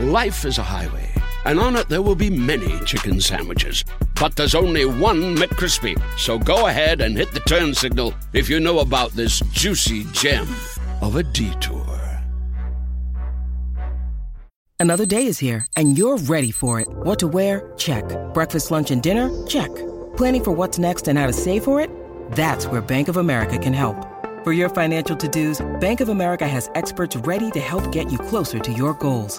Life is a highway, and on it there will be many chicken sandwiches. But there's only one McCrispy. So go ahead and hit the turn signal if you know about this juicy gem of a detour. Another day is here, and you're ready for it. What to wear? Check. Breakfast, lunch, and dinner? Check. Planning for what's next and how to save for it? That's where Bank of America can help. For your financial to-dos, Bank of America has experts ready to help get you closer to your goals.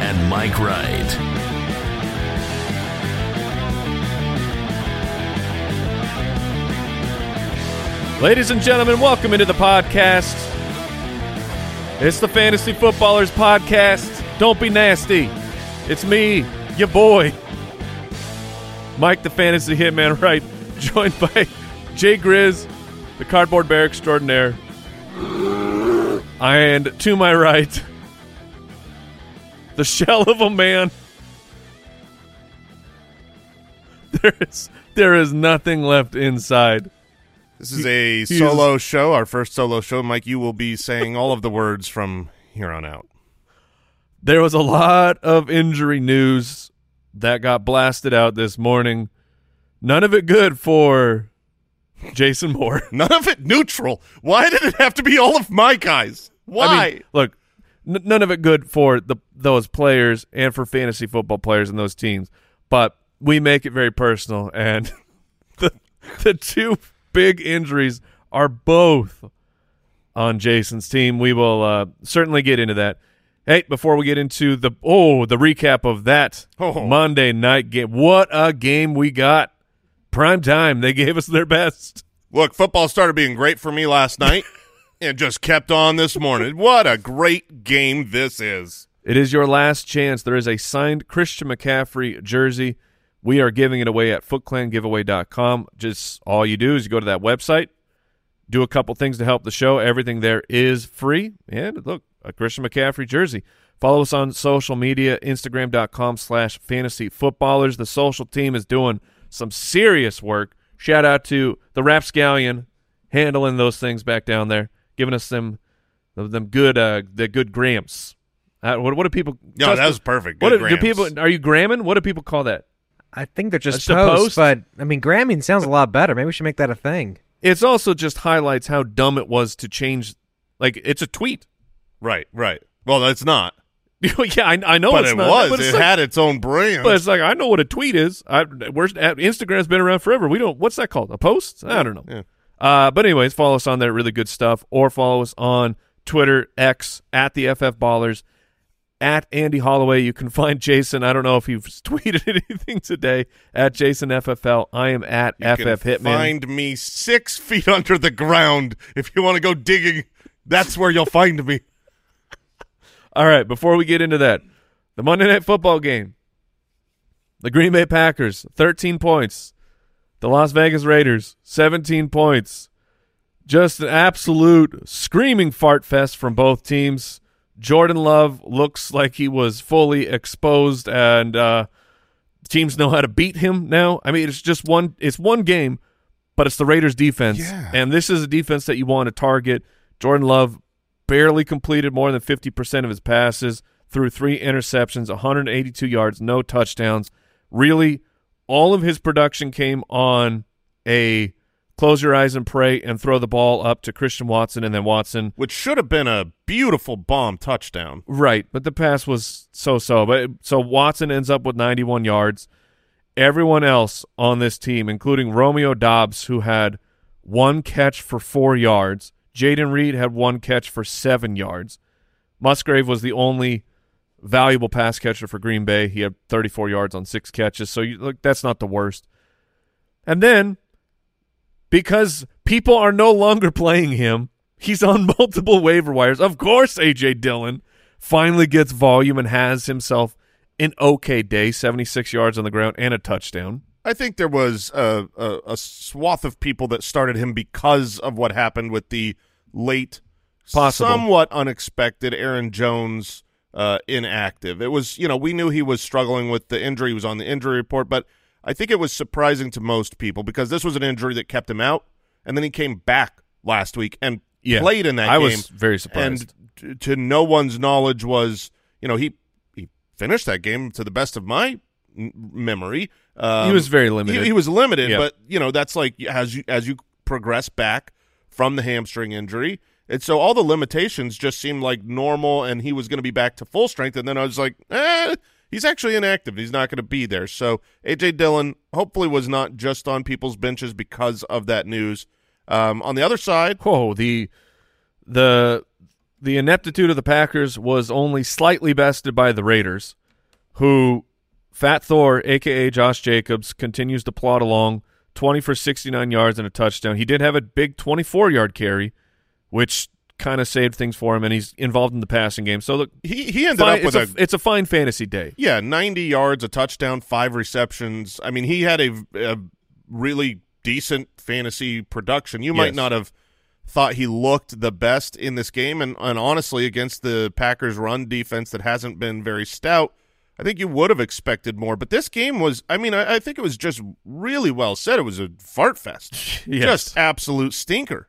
and Mike Wright. Ladies and gentlemen, welcome into the podcast. It's the Fantasy Footballers Podcast. Don't be nasty. It's me, your boy, Mike the Fantasy Hitman Wright, joined by Jay Grizz, the Cardboard Bear Extraordinaire. And to my right, the shell of a man. There is there is nothing left inside. This is a He- solo show, our first solo show. Mike, you will be saying all of the words from here on out. There was a lot of injury news that got blasted out this morning. None of it good for Jason Moore. None of it neutral. Why did it have to be all of my guys? Why? I mean, look, n- none of it good for the those players and for fantasy football players and those teams. But we make it very personal, and the the two big injuries are both on Jason's team. We will uh, certainly get into that. Hey, before we get into the oh the recap of that Oh. Monday night game, what a game we got! Prime time, they gave us their best. Look, football started being great for me last night and just kept on this morning. What a great game this is. It is your last chance. There is a signed Christian McCaffrey jersey. We are giving it away at footclangiveaway.com. Just all you do is you go to that website, do a couple things to help the show. Everything there is free. And look, a Christian McCaffrey jersey. Follow us on social media, Instagram.com slash fantasy footballers. The social team is doing some serious work. Shout out to the Rapscallion handling those things back down there, giving us them them good uh the good gramps. Uh, what what do people? No, Justin, that was perfect. What do, do people? Are you gramming? What do people call that? I think they're just Just posts, post? but I mean, Gramming sounds a lot better. Maybe we should make that a thing. It's also just highlights how dumb it was to change. Like it's a tweet. Right, right. Well, it's not. yeah, I, I know, but it's it not, was. But it's, it like, had its own brand. but it's like I know what a tweet is. I, we're, Instagram's been around forever. We don't. What's that called? A post? I don't know. Yeah. Uh, but anyways, follow us on there. Really good stuff. Or follow us on Twitter, X at the FF Ballers, at Andy Holloway. You can find Jason. I don't know if you've tweeted anything today at Jason FFL. I am at You FF Hitman. Find me six feet under the ground if you want to go digging. That's where you'll find me. All right, before we get into that, the Monday Night Football game. The Green Bay Packers, 13 points. The Las Vegas Raiders, 17 points. Just an absolute screaming fart fest from both teams. Jordan Love looks like he was fully exposed, and uh, teams know how to beat him now. I mean, it's just one. It's one game, but it's the Raiders' defense, Yeah. and this is a defense that you want to target. Jordan Love barely completed more than 50% of his passes, threw three interceptions, 182 yards, no touchdowns. Really, all of his production came on a close your eyes and pray and throw the ball up to Christian Watson, and then Watson Which should have been a beautiful bomb touchdown. Right, but the pass was so-so. But so Watson ends up with 91 yards. Everyone else on this team, including Romeo Doubs, who had one catch for four yards. Jayden Reed had one catch for seven yards. Musgrave was the only valuable pass catcher for Green Bay. He had 34 yards on six catches. So you, look, that's not the worst. And then, because people are no longer playing him, he's on multiple waiver wires. Of course, AJ Dillon finally gets volume and has himself an okay day, 76 yards on the ground and a touchdown. I think there was a, a, a swath of people that started him because of what happened with the late, Possible. somewhat unexpected Aaron Jones uh, inactive. It was, you know, we knew he was struggling with the injury. He was on the injury report, but I think it was surprising to most people because this was an injury that kept him out, and then he came back last week and Yeah. played in that game. I game. was very surprised. And to no one's knowledge was, you know, he he finished that game to the best of my memory. Um, He was very limited. He, he was limited, Yeah. but you know that's like as you as you progress back from the hamstring injury, and so all the limitations just seemed like normal, and he was going to be back to full strength. And then I was like, eh, he's actually inactive. He's not going to be there. So AJ Dillon hopefully was not just on people's benches because of that news. Um, on the other side, Whoa, the the the ineptitude of the Packers was only slightly bested by the Raiders, who Fat Thor, aka Josh Jacobs, continues to plod along, twenty for sixty nine yards and a touchdown. He did have a big twenty four yard carry, which kind of saved things for him, and he's involved in the passing game. So look, he he ended fine, up with it's, a, it's a fine fantasy day. Yeah, 90 yards, a touchdown, five receptions. I mean, he had a, a really decent fantasy production. You might Yes. not have thought he looked the best in this game, and, and honestly, against the Packers' run defense that hasn't been very stout, I think you would have expected more. But this game was, I mean, I, I think it was just really well said. It was a fart fest. Yes. Just absolute stinker.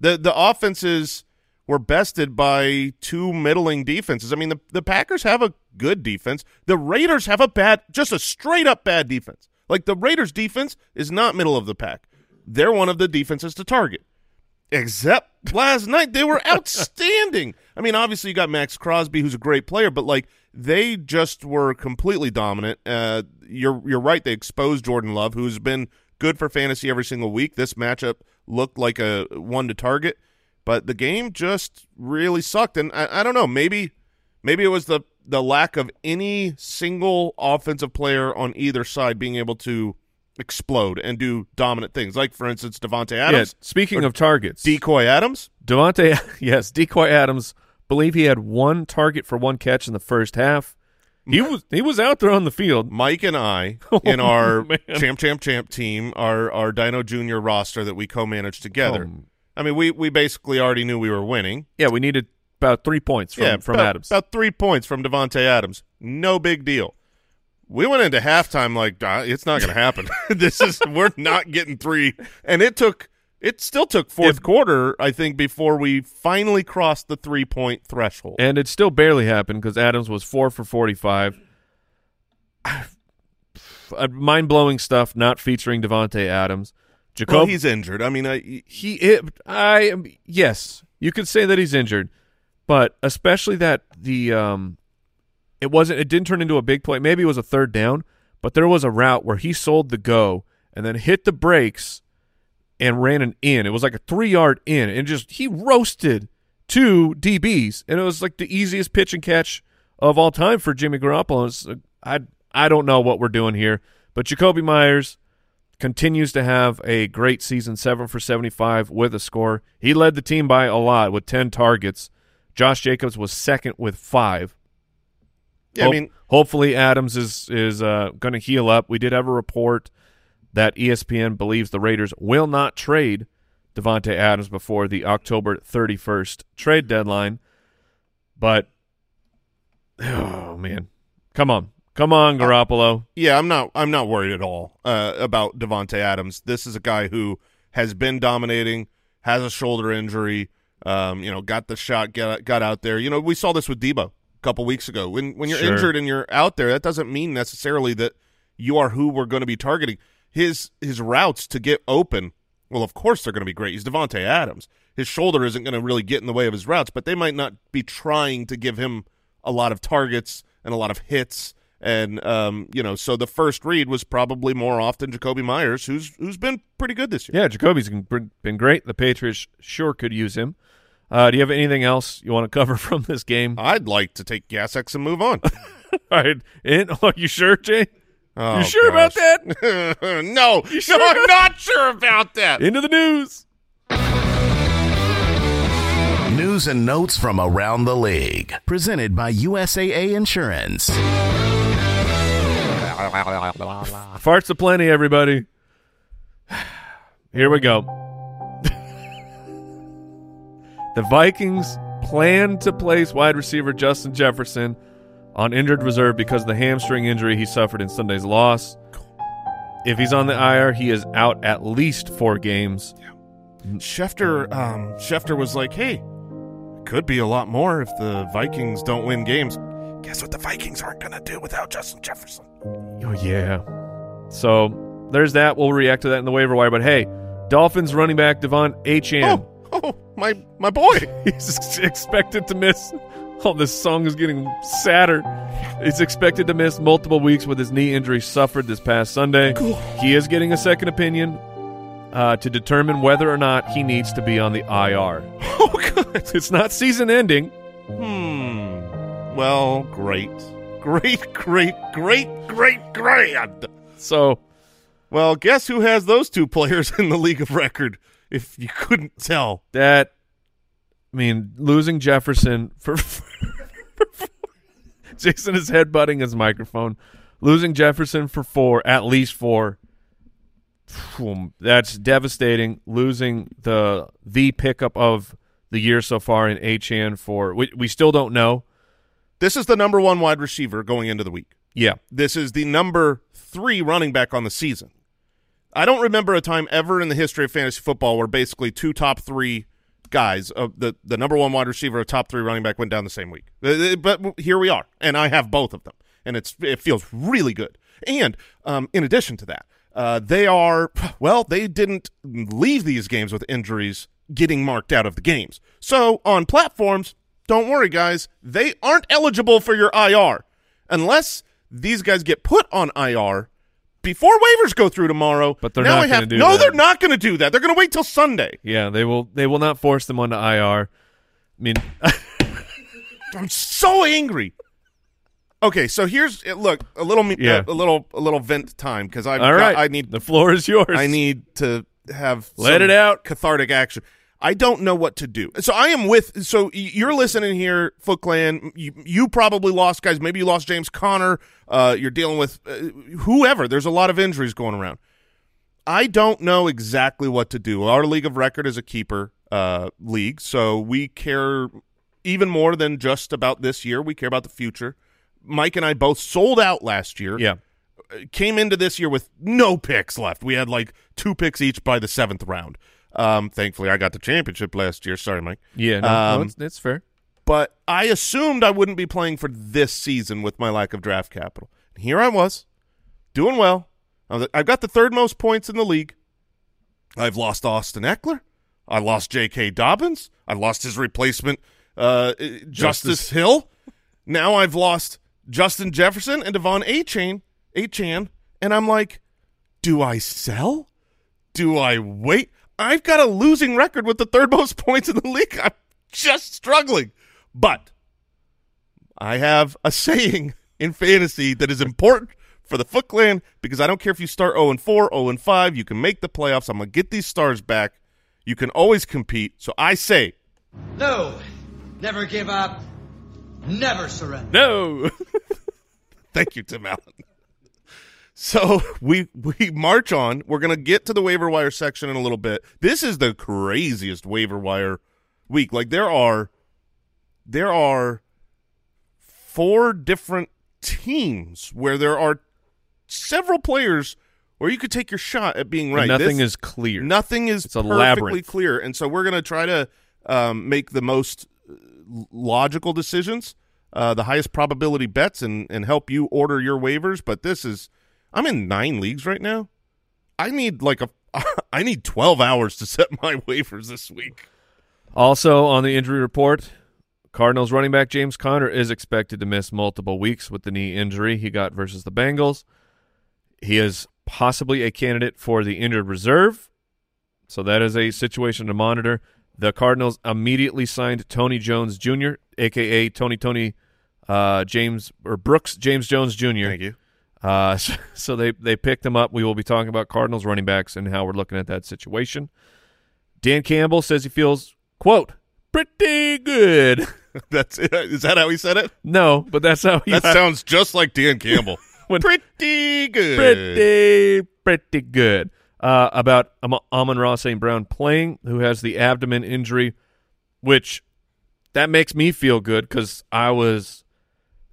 The the offenses were bested by two middling defenses. I mean, the the Packers have a good defense. The Raiders have a bad, just a straight up bad defense. Like the Raiders' defense is not middle of the pack. They're one of the defenses to target. Except last night, they were outstanding. I mean, obviously you got Maxx Crosby, who's a great player, but like they just were completely dominant. Uh, you're you're right. They exposed Jordan Love, who's been good for fantasy every single week. This matchup looked like a one to target, but the game just really sucked. And I, I don't know, maybe maybe it was the the lack of any single offensive player on either side being able to explode and do dominant things. Like for instance, Davante Yeah, Adams, speaking of targets, Decoy Adams. Davante, yes, Decoy Adams, believe he had one target for one catch in the first half. He was he was out there on the field. Mike and I in our champ champ champ team, our our Dino Junior roster that we co-managed together. Oh. I mean, we we basically already knew we were winning. Yeah, we needed about three points from, yeah, from about, Adams. About three points from Davante Adams. No big deal. We went into halftime like "Ah, it's not going to happen. this is we're not getting three, and it took it still took fourth If- quarter I think before we finally crossed the three point threshold. and it still barely happened because Adams was four for forty-five. Mind blowing stuff, not featuring Davante Adams. Jacob, well, he's injured. I mean, I, he it, I yes, you could say that he's injured, but especially that the um it wasn't it didn't turn into a big play. Maybe it was a third down, but there was a route where he sold the go and then hit the brakes and ran an in. It was like a 3-yard in and just he roasted two DBs and it was like the easiest pitch and catch of all time for Jimmy Garoppolo. I I don't know what we're doing here, but Jakobi Meyers continues to have a great season, seven for 75 with a score. He led the team by a lot with 10 targets. Josh Jacobs was second with five. yeah, I mean, hopefully Adams is is uh, going to heal up. We did have a report that ESPN believes the Raiders will not trade Davante Adams before the October 31st trade deadline. But oh man, come on, come on, Garoppolo. Yeah, I'm not. I'm not worried at all uh, about Davante Adams. This is a guy who has been dominating, has a shoulder injury. Um, you know, got the shot, got got out there. You know, we saw this with Debo a couple weeks ago. When when you're Sure. injured and you're out there, that doesn't mean necessarily that you are who we're going to be targeting. His his routes to get open. Well, of course they're going to be great. He's Davante Adams. His shoulder isn't going to really get in the way of his routes, but they might not be trying to give him a lot of targets and a lot of hits. And um, you know, so the first read was probably more often Jakobi Meyers, who's who's been pretty good this year. Yeah, Jakobi's been been great. The Patriots sure could use him. Uh, do you have anything else you want to cover from this game? I'd like to take Gas-X and move on. All right, are you sure, Jay? Oh, you sure about that? no, sure no, I'm not sure about that. Into the news. News and notes from around the league. Presented by USAA Insurance. Farts aplenty, everybody. Here we go. the Vikings plan to place wide receiver Justin Jefferson on injured reserve because of the hamstring injury he suffered in Sunday's loss. If he's on the IR, he is out at least four games. Schefter, um, Schefter was like, "Hey, could be a lot more if the Vikings don't win games." Guess what? The Vikings aren't gonna do without Justin Jefferson. Oh yeah. So there's that. We'll react to that in the waiver wire. But hey, Dolphins running back De'Von Achane. Oh, oh, my my boy. He's expected to miss. Oh, this song is getting sadder. He's expected to miss multiple weeks with his knee injury suffered this past Sunday. He is getting a second opinion uh, to determine whether or not he needs to be on the IR. Oh, good. It's not season ending. Hmm. Well, great, great, great, great, great, great. So Well, guess who has those two players in the league of record? If you couldn't tell, that, I mean, losing Jefferson for. Jason is headbutting his microphone. Losing Jefferson for four, at least four. That's devastating. Losing the the pickup of the year so far in HN for we, we still don't know. this is the number one wide receiver going into the week. Yeah, This is the number three running back on the season. I don't remember a time ever in the history of fantasy football where basically two top three guys, uh, the the number one wide receiver, a top three running back, went down the same week. Uh, uh, But here we are, and I have both of them, and it's it feels really good. And um, in addition to that, uh, they are well, they didn't leave these games with injuries getting marked out of the games. So on platforms, don't worry, guys, they aren't eligible for your IR unless these guys get put on IR before waivers go through tomorrow. But they're now not gonna do No, that. they're not going to do that. They're going to wait till Sunday. yeah. They will they will not force them onto IR. I mean, I'm so angry. Okay, so here's uh, look a little Yeah. Uh, a little a little vent time because I right. I need the floor is yours. I need to have Let it out. cathartic action. I don't know what to do. So I am with. So you're listening here, Foot Clan. You, you probably lost guys. Maybe you lost James Conner. Uh, you're dealing with uh, whoever. There's a lot of injuries going around. I don't know exactly what to do. Our league of record is a keeper uh, league, so we care even more than just about this year. We care about the future. Mike and I both sold out last year Yeah. came into this year with no picks left. We had like two picks each by the seventh round. Um, thankfully, I got the championship last year. Sorry, Mike. Yeah. No, no, Um, it's, it's fair. But I assumed I wouldn't be playing for this season with my lack of draft capital. Here I was, doing well. I I've got the third most points in the league. I've lost Austin Ekeler. I lost J.K. Dobbins. I lost his replacement, uh, Justice, Justice. Hill. Now I've lost Justin Jefferson and De'Von Achane, A. Chan, and I'm like, do I sell? Do I wait? I've got a losing record with the third most points in the league. I'm just struggling. But I have a saying in fantasy that is important for the Foot Clan because I don't care if you start 0 and 4, 0 and 5, you can make the playoffs. I'm going to get these stars back. You can always compete. So I say, No, never give up, never surrender. No. Thank you, Tim Allen. So we we march on. We're gonna get to the waiver wire section in a little bit. This is the craziest waiver wire week. Like there are there are four different teams where there are several players where you could take your shot at being right. Nothing This- is clear. Nothing is It's a perfectly labyrinth. clear, and so we're going to try to um, make the most uh, logical decisions, uh, the highest probability bets, and and help you order your waivers. But this is, I'm in nine leagues right now. I need like a, I need twelve hours to set my waivers this week. Also on the injury report, Cardinals running back James Conner is expected to miss multiple weeks with the knee injury he got versus the Bengals. He is possibly a candidate for the injured reserve, so that is a situation to monitor. The Cardinals immediately signed Tony Jones Jr., aka Tony Tony uh, James or Brooks James Jones Jr. Thank you. Uh, so, so they they picked him up. We will be talking about Cardinals running backs and how we're looking at that situation. Dan Campbell says he feels quote pretty good. That's it. Is that how he said it? no, but that's how he That sounds just like Dan Campbell. when Pretty good. pretty pretty good uh, about Am- Amon-Ra St. Brown playing, who has the abdomen injury, which that makes me feel good because I was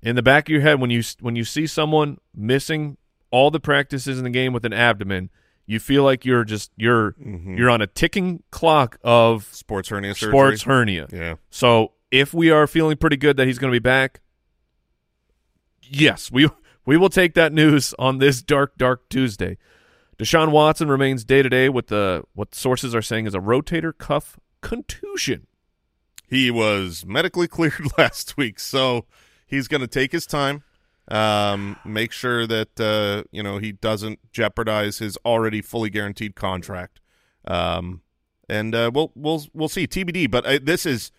in the back of your head when you when you see someone missing all the practices in the game with an abdomen, you feel like you're just you're mm-hmm. you're on a ticking clock of Sports hernia surgery. sports hernia. Yeah. So if we are feeling pretty good that he's going to be back, yes, we we will take that news on this dark, dark Tuesday. Deshaun Watson remains day to day with the what sources are saying is a rotator cuff contusion. He was medically cleared last week, so he's going to take his time, um, make sure that uh, you know he doesn't jeopardize his already fully guaranteed contract, um, and uh, we'll we'll we'll see TBD. But uh, this is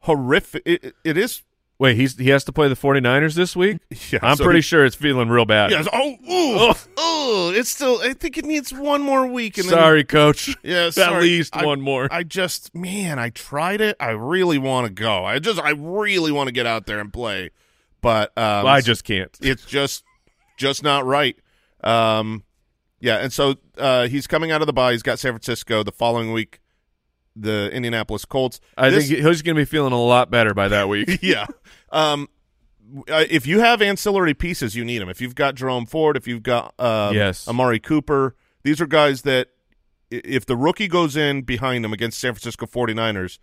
horrific. It, it is. Wait, he's he has to play the 49ers this week? Yeah, I'm so pretty he- sure it's feeling real bad. Yes. Oh, ooh, oh, it's still. I think it needs one more week. And then- Sorry, coach. Yeah, At least I- one more. I just, man, I tried it. I really want to go. I just, I really want to get out there and play, but um, I just can't. it's just, just not right. Um, yeah, and so uh, he's coming out of the bye. He's got San Francisco the following week. The Indianapolis Colts. I This- think he's going to be feeling a lot better by that week. yeah. Um, uh, if you have ancillary pieces, you need them. If you've got Jerome Ford, if you've got um, Yes. Amari Cooper, these are guys that if the rookie goes in behind them against San Francisco 49ers,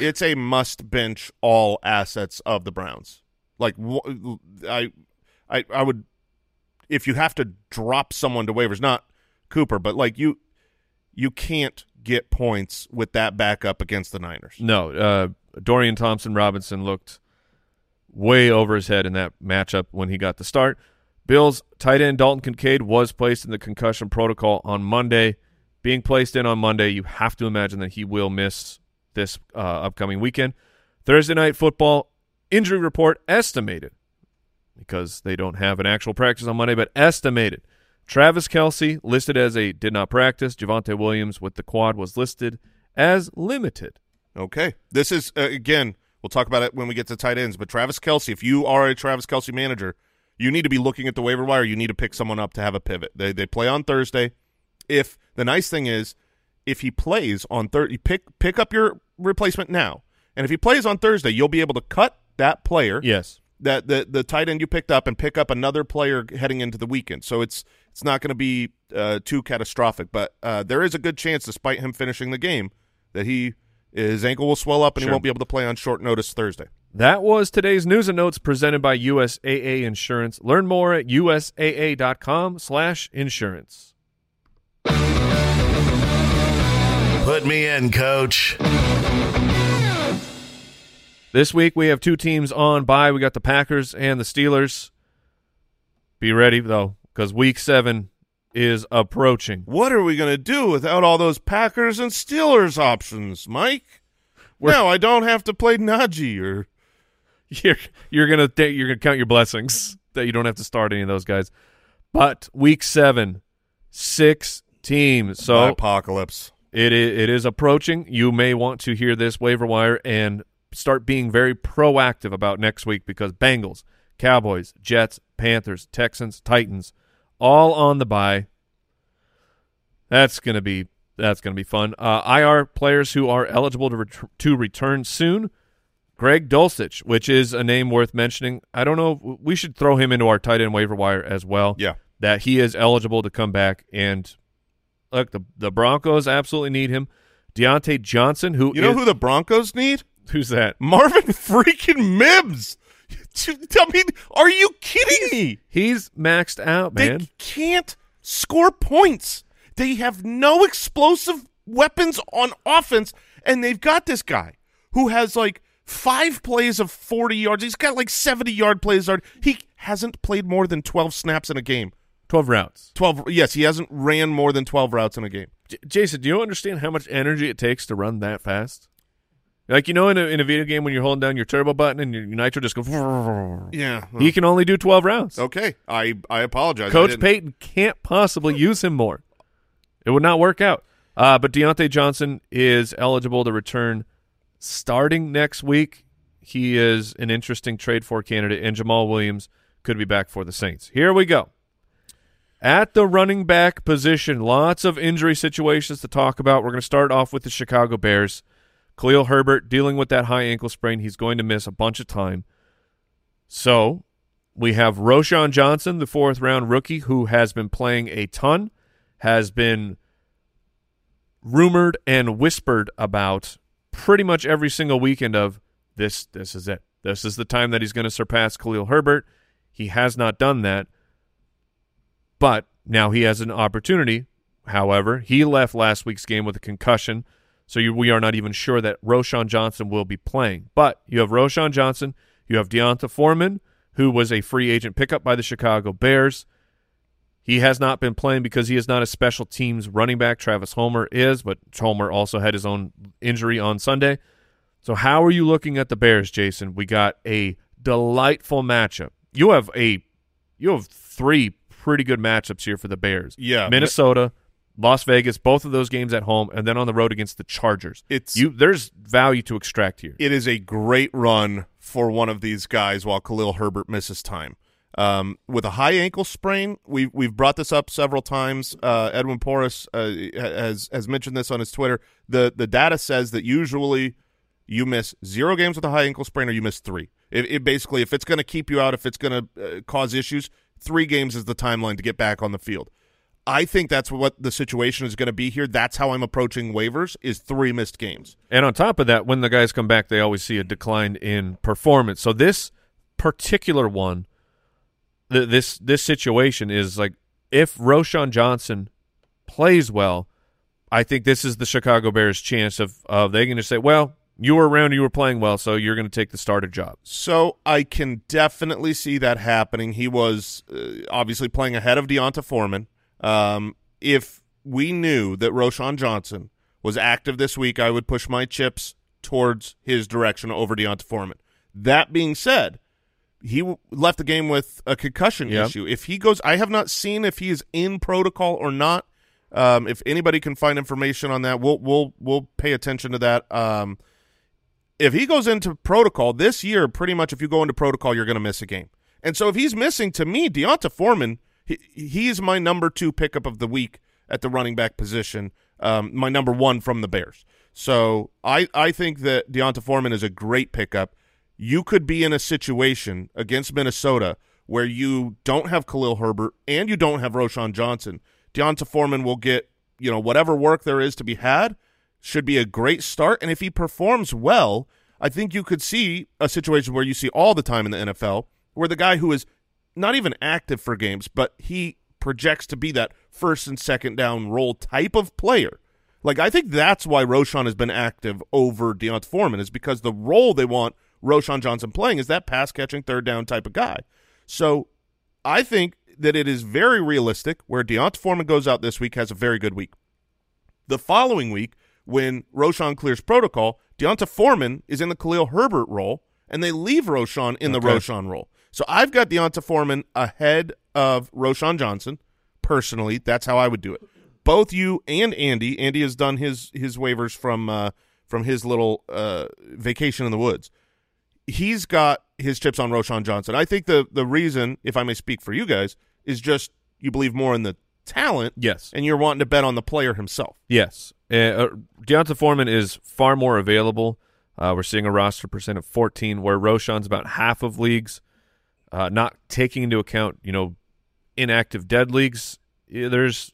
it's a must bench all assets of the Browns. Like I, I, I would if you have to drop someone to waivers, not Cooper, but like you, you can't get points with that backup against the Niners. No, uh, Dorian Thompson Robinson looked way over his head in that matchup when he got the start. Bills tight end Dalton Kincaid was placed in the concussion protocol on Monday. Being placed in on Monday, you have to imagine that he will miss this uh, upcoming weekend. Thursday night football injury report estimated because they don't have an actual practice on Monday, but estimated. Travis Kelce listed as a did not practice. Javonte Williams with the quad was listed as limited. Okay. This is, uh, again, we'll talk about it when we get to tight ends, but Travis Kelce, if you are a Travis Kelce manager, you need to be looking at the waiver wire. You need to pick someone up to have a pivot. They, they play on Thursday. If the nice thing is, if he plays on Thursday, pick, pick up your replacement now. And if he plays on Thursday, you'll be able to cut that player Yes. that the the tight end you picked up and pick up another player heading into the weekend. So it's it's not going to be uh, too catastrophic, but uh, there is a good chance, despite him finishing the game, that he his ankle will swell up and Sure. he won't be able to play on short notice Thursday. That was today's news and notes presented by USAA Insurance. Learn more at usaa.com slash insurance. Put me in, coach. This week we have two teams on by. We got the Packers and the Steelers. Be ready, though, because week seven is approaching. What are we going to do without all those Packers and Steelers options, Mike? We're- no, I don't have to play Najee or You're, you're gonna th- you're gonna count your blessings that you don't have to start any of those guys. But week seven, six teams. So apocalypse. It is, it is approaching. You may want to hear this waiver wire and start being very proactive about next week because Bengals, Cowboys, Jets, Panthers, Texans, Titans, all on the bye. That's gonna be that's gonna be fun. Uh, IR players who are eligible to ret- to return soon. Greg Dulcich, which is a name worth mentioning. I don't know. We should throw him into our tight end waiver wire as well. Yeah. that he is eligible to come back and look. The the Broncos absolutely need him. Diontae Johnson, who You know is- who the Broncos need? Who's that? Marvin freaking Mims. I mean, are you kidding me? He's maxed out, man. They can't score points. They have no explosive weapons on offense, and they've got this guy who has like five plays of 40 yards. He's got like 70 yard plays. He hasn't played more than 12 snaps in a game. Twelve routes. 12, yes, he hasn't ran more than 12 routes in a game. J- Jason, do you understand how much energy it takes to run that fast? Like you know, in a in a video game when you're holding down your turbo button and your, nitro just goes. Yeah. He can only do twelve rounds. Okay. I, I apologize. Coach didn't- Payton can't possibly use him more. It would not work out. Uh, but Diontae Johnson is eligible to return starting next week. He is an interesting trade for candidate, and Jamaal Williams could be back for the Saints. Here we go. At the running back position, lots of injury situations to talk about. We're going to start off with the Chicago Bears. Khalil Herbert dealing with that high ankle sprain. He's going to miss a bunch of time. So we have Roschon Johnson, the fourth round rookie, who has been playing a ton, has been rumored and whispered about pretty much every single weekend of this this is it. This is the time that he's going to surpass Khalil Herbert. He has not done that. But now he has an opportunity. However, he left last week's game with a concussion, so you, we are not even sure that Roschon Johnson will be playing. But you have Roschon Johnson, you have D'Onta Foreman, who was a free agent pickup by the Chicago Bears. He has not been playing because he is not a special teams running back. Travis Homer is, but Homer also had his own injury on Sunday. So how are you looking at the Bears, Jason? We got a delightful matchup. You have a you have three pretty good matchups here for the Bears. Yeah. Minnesota, Las Vegas, both of those games at home, and then on the road against the Chargers. It's- you. There's value to extract here. it is a great run for one of these guys while Khalil Herbert misses time. Um, with a high ankle sprain, we've we've brought this up several times. Uh, Edwin Porras uh, has has mentioned this on his Twitter. the The data says that usually you miss zero games with a high ankle sprain, or you miss three. It, it basically, if it's going to keep you out, if it's going to uh, cause issues, three games is the timeline to get back on the field. I think that's what the situation is going to be here. That's how I'm approaching waivers: is three missed games. And on top of that, when the guys come back, they always see a decline in performance. So this particular one, th- this this situation is like if Roschon Johnson plays well, I think this is the Chicago Bears' chance of of they can just say, well, you were around, you were playing well, so you're going to take the starter job. So I can definitely see that happening. He was uh, obviously playing ahead of D'Onta Foreman. Um, if we knew that Roschon Johnson was active this week, I would push my chips towards his direction over D'Onta Foreman. That being said, he w- left the game with a concussion Yep. issue. If he goes, I have not seen if he is in protocol or not. Um, if anybody can find information on that, we'll we'll we'll pay attention to that. Um, if he goes into protocol this year, pretty much if you go into protocol, you're going to miss a game. And so if he's missing, to me, D'Onta Foreman, he, he's my number two pickup of the week at the running back position, um, my number one from the Bears. So I, I think that D'Onta Foreman is a great pickup. You could be in a situation against Minnesota where you don't have Khalil Herbert and you don't have Roschon Johnson. D'Onta Foreman will get, you know, whatever work there is to be had should be a great start. And if he performs well, I think you could see a situation where you see all the time in the NFL where the guy who is not even active for games, but he projects to be that first and second down role type of player. Like I think that's why Roschon has been active over D'Onta Foreman is because the role they want Roschon Johnson playing is that pass catching third down type of guy. So I think that it is very realistic where D'Onta Foreman goes out this week has a very good week. The following week, when Roschon clears protocol, D'Onta Foreman is in the Khalil Herbert role, and they leave Roschon in the Okay. Roschon role. So I've got D'Onta Foreman ahead of Roschon Johnson. Personally, that's how I would do it. Both you and Andy. Andy has done his his waivers from uh, from his little uh, vacation in the woods. He's got his chips on Roschon Johnson. I think the the reason, if I may speak for you guys, is just you believe more in the talent, Yes. and you're wanting to bet on the player himself. Yes. Uh, uh, D'Onta Foreman is far more available. Uh, we're seeing a roster percent of 14, where Roschon's about half of leagues, uh, not taking into account, you know, inactive dead leagues. There's,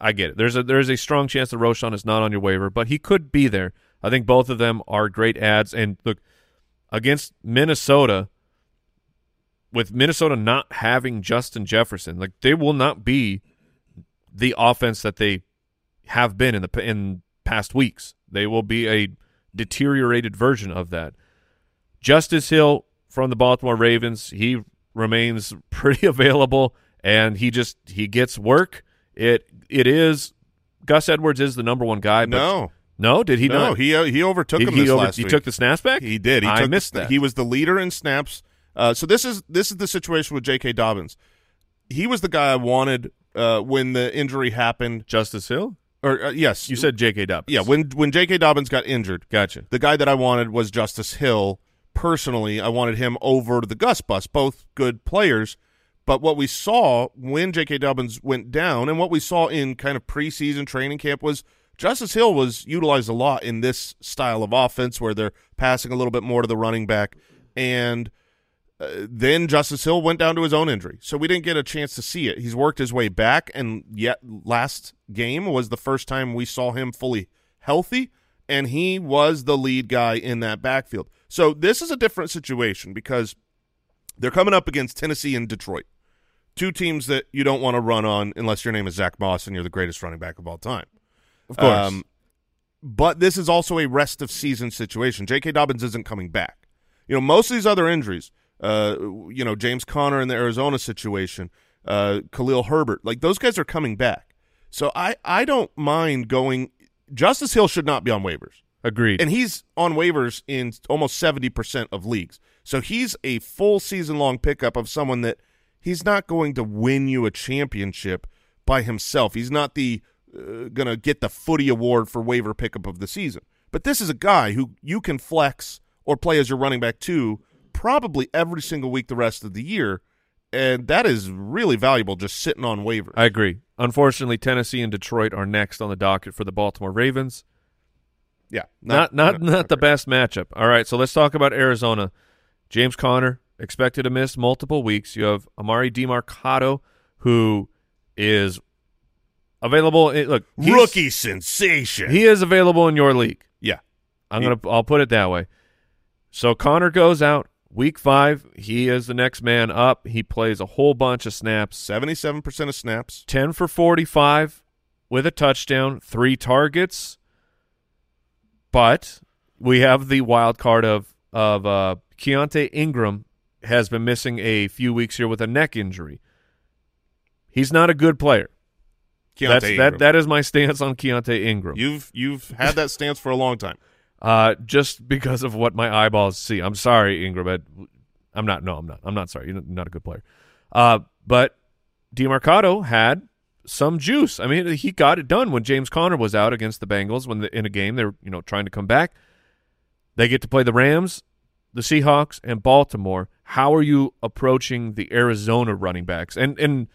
I get it. There's a there's a strong chance that Roschon is not on your waiver, but he could be there. I think both of them are great ads. And look, against Minnesota, with Minnesota not having Justin Jefferson, like they will not be the offense that they have been in the in past weeks. They will be a deteriorated version of that. Justice Hill from the Baltimore Ravens, he remains pretty available and he just he gets work. It it is Gus Edwards is the number one guy. But No. no, did he no, not? he uh, he overtook he, him he this over- he took the snaps back. He did. He I took missed that. He was the leader in snaps. Uh, so this is this is the situation with J.K. Dobbins. He was the guy I wanted uh, when the injury happened. Justice Hill. Or uh, yes, You said J.K. Dobbins. yeah. When when J.K. Dobbins got injured, gotcha. the guy that I wanted was Justice Hill. Personally, I wanted him over the Gus Bus. Both good players, But what we saw when J.K. Dobbins went down, and what we saw in kind of preseason training camp was Justice Hill was utilized a lot in this style of offense where they're passing a little bit more to the running back, and uh, then Justice Hill went down to his own injury, so we didn't get a chance to see it. He's worked his way back, and yet last game was the first time we saw him fully healthy, and he was the lead guy in that backfield. So this is a different situation because they're coming up against Tennessee and Detroit, two teams that you don't want to run on unless your name is Zack Moss and you're the greatest running back of all time. Of course. but this is also a rest of season situation. J.K. Dobbins isn't coming back. You know, most of these other injuries, uh, you know, James Conner in the Arizona situation, uh, Khalil Herbert, like those guys are coming back. So I, I don't mind going. Justice Hill should not be on waivers. Agreed. And he's on waivers in almost 70% of leagues. So he's a full season long pickup of someone that he's not going to win you a championship by himself. He's not the uh, going to get the footy award for waiver pickup of the season. But this is a guy who you can flex or play as your running back too probably every single week the rest of the year. And that is really valuable just sitting on waivers. I agree. Unfortunately, Tennessee and Detroit are next on the docket for the Baltimore Ravens. Yeah. Not not not, the best matchup. All right, so let's talk about Arizona. James Conner expected to miss multiple weeks. You have Emari Demercado, who is available. Look, Rookie sensation. He is available in your league. yeah. I'm gonna. I'll put it that way. So Conner goes out week five. He is the next man up. He plays a whole bunch of snaps. 77% of snaps. 10 for 45 with a touchdown, three targets. But we have the wild card of of uh, Keaontay Ingram has been missing a few weeks here with a neck injury. He's not a good player. Keaontay that that is my stance on Keaontay Ingram. You've you've had that stance for a long time. uh, just because of what my eyeballs see. I'm sorry, Ingram. but I'm not. No, I'm not. I'm not sorry. You're not a good player. Uh, but Demercado had some juice. I mean, he got it done when James Conner was out against the Bengals when the, in a game they're you know trying to come back. They get to play the Rams, the Seahawks, and Baltimore. How are you approaching the Arizona running backs? And and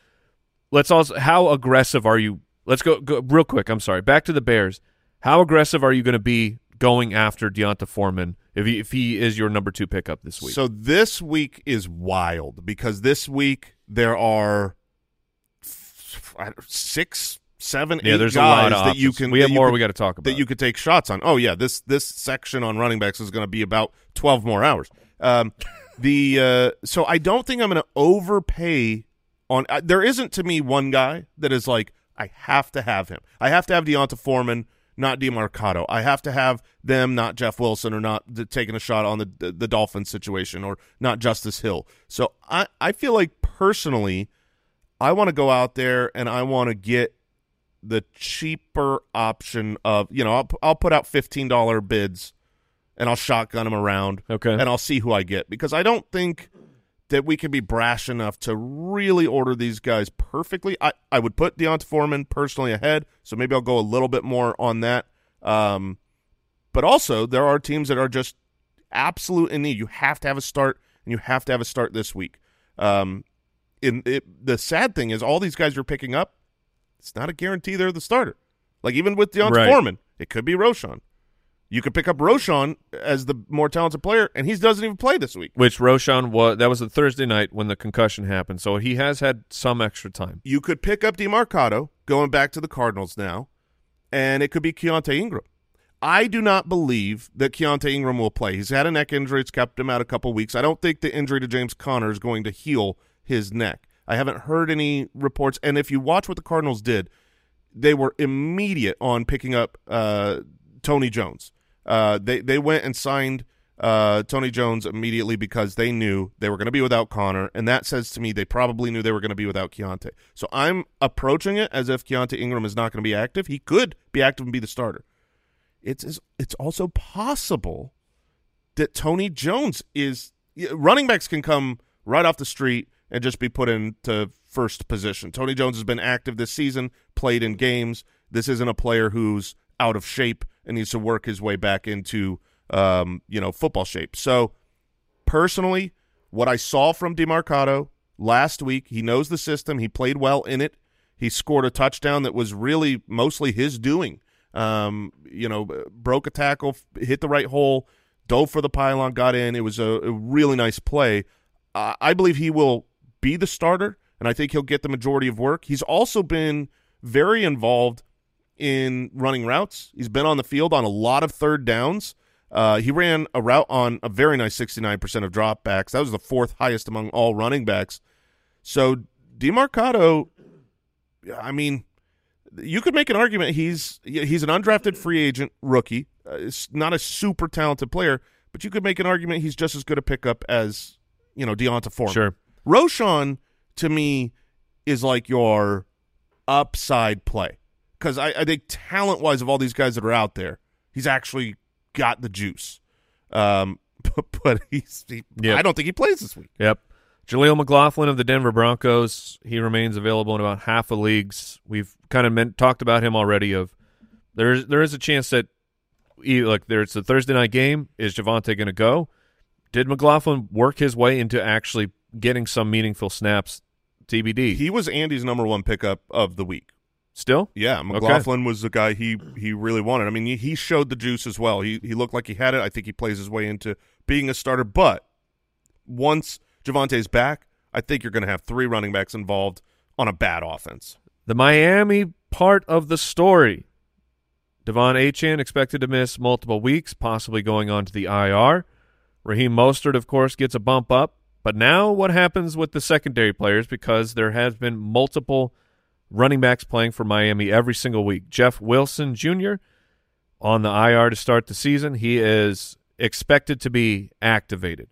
let's also how aggressive are you? Let's go, go real quick. I'm sorry. Back to the Bears. How aggressive are you going to be going after D'Onta Foreman if he if he is your number two pickup this week? So this week is wild because this week there are six, seven, yeah, eight there's a lot of that you can. We have more could- we got to talk about. that you could take shots on. Oh yeah, this this section on running backs is going to be about twelve more hours. Um, the uh, so I don't think I'm going to overpay on. Uh, there isn't to me one guy that is like I have to have him. I have to have D'Onta Foreman, not Demercado. I have to have them, not Jeff Wilson, or not the, taking a shot on the, the the Dolphins situation, or not Justice Hill. So I I feel like personally, I want to go out there and I want to get the cheaper option of you know I'll, I'll put out fifteen dollar bids and I'll shotgun them around Okay. and I'll see who I get because I don't think that we can be brash enough to really order these guys perfectly. I, I would put D'Onta Foreman personally ahead, so maybe I'll go a little bit more on that. Um, but also there are teams that are just absolute in need. You have to have a start, and you have to have a start this week. Um, in it, the sad thing is all these guys you're picking up, it's not a guarantee they're the starter. Like even with D'Onta Right. Foreman, it could be Roschon. You could pick up Roschon as the more talented player, and he doesn't even play this week. which Roschon was that was a Thursday night when the concussion happened, so he has had some extra time. You could pick up Demercado, going back to the Cardinals now, and it could be Keaontay Ingram. I do not believe that Keaontay Ingram will play. He's had a neck injury; it's kept him out a couple weeks. I don't think the injury to James Conner is going to heal his neck. I haven't heard any reports, and if you watch what the Cardinals did, they were immediate on picking up uh, Tony Jones. Uh, they they went and signed uh, Tony Jones immediately because they knew they were going to be without Conner, and that says to me they probably knew they were going to be without Keaontay. So I'm approaching it as if Keaontay Ingram is not going to be active. He could be active and be the starter. It's it's also possible that Tony Jones is running backs can come right off the street and just be put into first position. Tony Jones has been active this season, played in games. This isn't a player who's out of shape and needs to work his way back into um, you know football shape. So personally, what I saw from Demercado last week. He knows the system. He played well in it. He scored a touchdown that was really mostly his doing. Um, you know, broke a tackle, hit the right hole, dove for the pylon, got in. It was a, a really nice play. I believe he will be the starter, and I think he'll get the majority of work. He's also been very involved in running routes. He's been on the field on a lot of third downs. Uh, he ran a route on a very nice 69% of dropbacks. That was the fourth highest among all running backs. So Demercado, I mean, you could make an argument he's he's an undrafted free agent rookie. Uh, not a super talented player, but you could make an argument he's just as good a pickup as you know D'Onta Foreman. Sure. Roschon to me is like your upside play because I, I think talent wise of all these guys that are out there, he's actually got the juice. Um, but, but he's he, Yep. I don't think he plays this week. Yep. Jaleel McLaughlin of the Denver Broncos. He remains available in about half the leagues. We've kind of meant, talked about him already. Of there is there is a chance that he, look there's the Thursday night game. Is Javonte going to go? Did McLaughlin work his way into actually getting some meaningful snaps? TBD. He was Andy's number one pickup of the week. Still, Yeah, McLaughlin was the guy he he really wanted. I mean, he, he showed the juice as well. He he looked like he had it. I think he plays his way into being a starter. But once Javonte's back, I think you're going to have three running backs involved on a bad offense. The Miami part of the story. De'Von Achane expected to miss multiple weeks, possibly going on to the IR. Raheem Mostert, of course, gets a bump up. But now what happens with the secondary players because there has been multiple running backs playing for Miami every single week. Jeff Wilson Jr. on the IR to start the season. He is expected to be activated.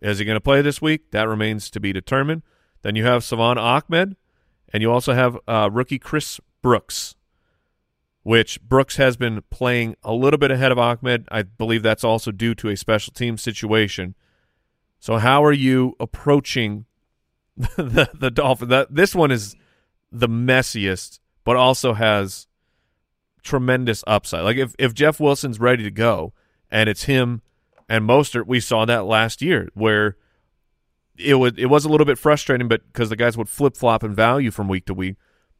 Is he going to play this week? That remains to be determined. Then you have Salvon Ahmed, and you also have uh, rookie Chris Brooks, which Brooks has been playing a little bit ahead of Ahmed. I believe that's also due to a special team situation. So how are you approaching the the Dolphin? That this one is the messiest, but also has tremendous upside. Like if if Jeff Wilson's ready to go and it's him and Mostert, we saw that last year where it was it was a little bit frustrating, but because the guys would flip flop in value from week to week,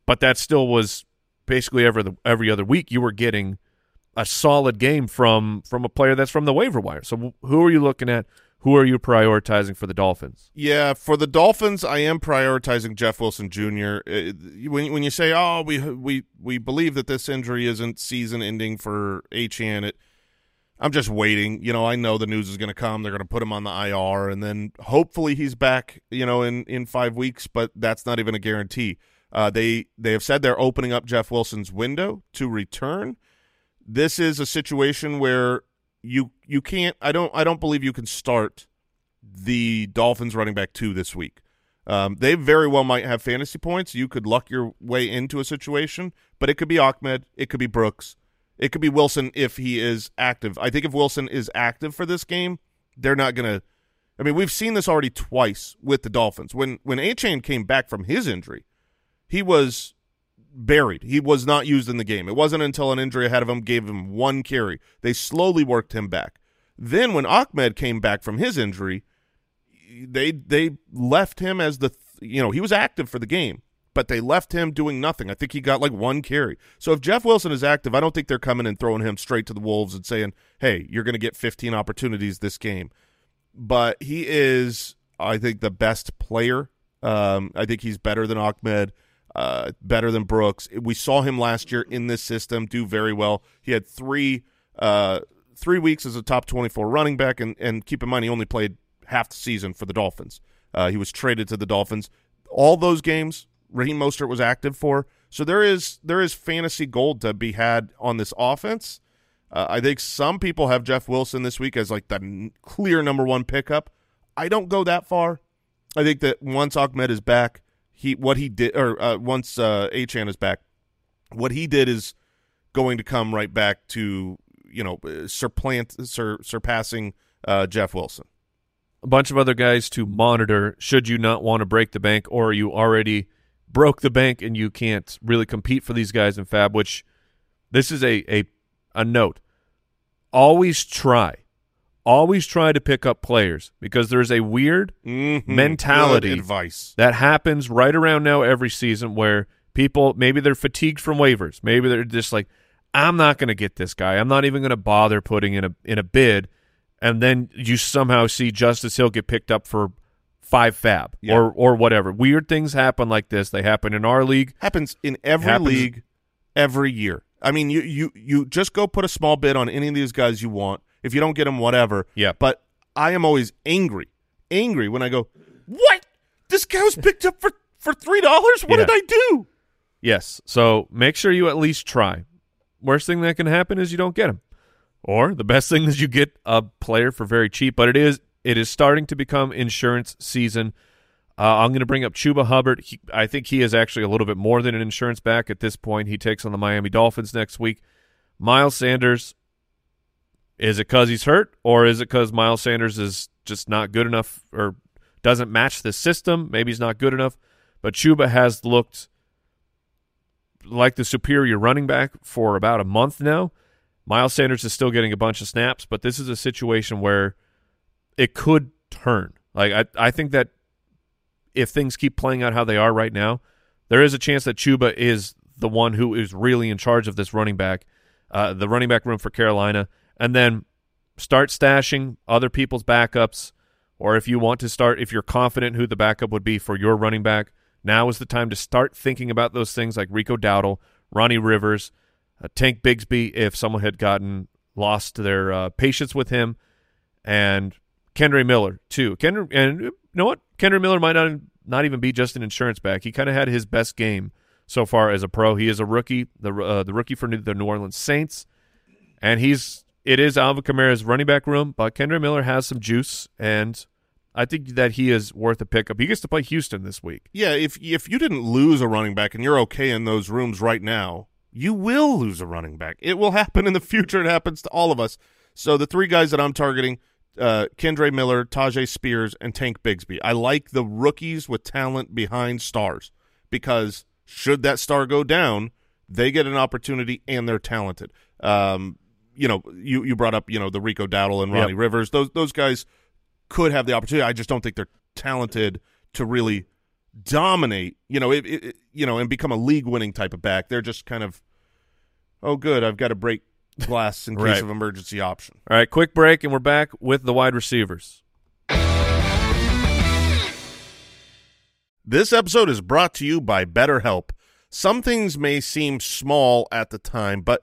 but that still was basically every every other week you were getting a solid game from from a player that's from the waiver wire. So who are you looking at? Who are you prioritizing for the Dolphins? Yeah, for the Dolphins, I am prioritizing Jeff Wilson Jr. Uh, When when you say, "Oh, we we we believe that this injury isn't season ending for Achane," it I'm just waiting. You know, I know the news is going to come. They're going to put him on the IR, and then hopefully he's back. You know, in in five weeks, but that's not even a guarantee. Uh, they they have said they're opening up Jeff Wilson's window to return. This is a situation where you you can't. I don't. I don't believe you can start the Dolphins running back two this week. Um, they very well might have fantasy points. You could luck your way into a situation, but it could be Ahmed, it could be Brooks, it could be Wilson if he is active. I think if Wilson is active for this game, they're not going to. I mean, we've seen this already twice with the Dolphins. When when Achane came back from his injury, he was buried. He was not used in the game. It wasn't until an injury ahead of him gave him one carry. They slowly worked him back. Then when Ahmed came back from his injury, they they left him as the you know he was active for the game, but they left him doing nothing. I think he got like one carry. So if Jeff Wilson is active, I don't think they're coming and throwing him straight to the wolves and saying, "Hey, you're going to get 15 opportunities this game." But he is, I think, the best player. Um, I think he's better than Ahmed, uh, better than Brooks. We saw him last year in this system do very well. He had three uh, three weeks as a top 24 running back, and, and keep in mind he only played half the season for the Dolphins. Uh, he was traded to the Dolphins. All those games, Raheem Mostert was active for. So there is there is fantasy gold to be had on this offense. Uh, I think some people have Jeff Wilson this week as like the clear number one pickup. I don't go that far. I think that once Ahmed is back, he what he did, or uh, once uh, Achane is back, what he did is going to come right back to you know uh, surplant sur, surpassing uh, Jeff Wilson. a bunch of other guys to monitor should you not want to break the bank or you already broke the bank and you can't really compete for these guys in fab which this is a a, a note always try always try to pick up players because there's a weird Mhm. mentality Good advice. that happens right around now every season where people maybe they're fatigued from waivers. Maybe they're just like, I'm not going to get this guy. I'm not even going to bother putting in a in a bid. And then you somehow see Justice Hill get picked up for five fab Yeah. or or whatever. Weird things happen like this. They happen in our league. Happens in every Happens- league, every year. I mean, you you you just go put a small bid on any of these guys you want. If you don't get them, whatever. Yeah. But I am always angry, angry when I go, what? This guy was picked up for for three dollars. What Yeah. did I do? Yes. So make sure you at least try. Worst thing that can happen is you don't get him. Or the best thing is you get a player for very cheap, but it is it is starting to become insurance season. Uh, I'm going to bring up Chuba Hubbard. He, I think he is actually a little bit more than an insurance back at this point. He takes on the Miami Dolphins next week. Miles Sanders, is it because he's hurt, or is it because Miles Sanders is just not good enough or doesn't match the system? Maybe he's not good enough. But Chuba has looked like the superior running back for about a month now. Miles Sanders is still getting a bunch of snaps, but this is a situation where it could turn. Like I, I think that if things keep playing out how they are right now, there is a chance that Chuba is the one who is really in charge of this running back, uh, the running back room for Carolina, and then start stashing other people's backups, or if you want to start, if you're confident who the backup would be for your running back, now is the time to start thinking about those things like Rico Dowdle, Ronnie Rivers, uh, Tank Bigsby, if someone had gotten lost their uh, patience with him, and Kendre Miller too. Kendre, and you know what? Kendre Miller might not not even be just an insurance back. He kind of had his best game so far as a pro. He is a rookie, the uh, the rookie for the New Orleans Saints, and he's it is Alvin Kamara's running back room, but Kendre Miller has some juice, and I think that he is worth a pickup. He gets to play Houston this week. Yeah, if if you didn't lose a running back and you're okay in those rooms right now, you will lose a running back. It will happen in the future. It happens to all of us. So the three guys that I'm targeting, uh, Kendre Miller, Tyjae Spears, and Tank Bigsby. I like the rookies with talent behind stars because should that star go down, they get an opportunity and they're talented. Um, you know, you you brought up you know the Rico Dowdle and Ronnie Yep. Rivers. Those those guys could have the opportunity. I just don't think they're talented to really dominate, you know, it, it, you know, and become a league winning type of back. They're just kind of, oh, good, I've got to break glass in case of emergency option. All right, quick break, and we're back with the wide receivers. This episode is brought to you by BetterHelp. Some things may seem small at the time, but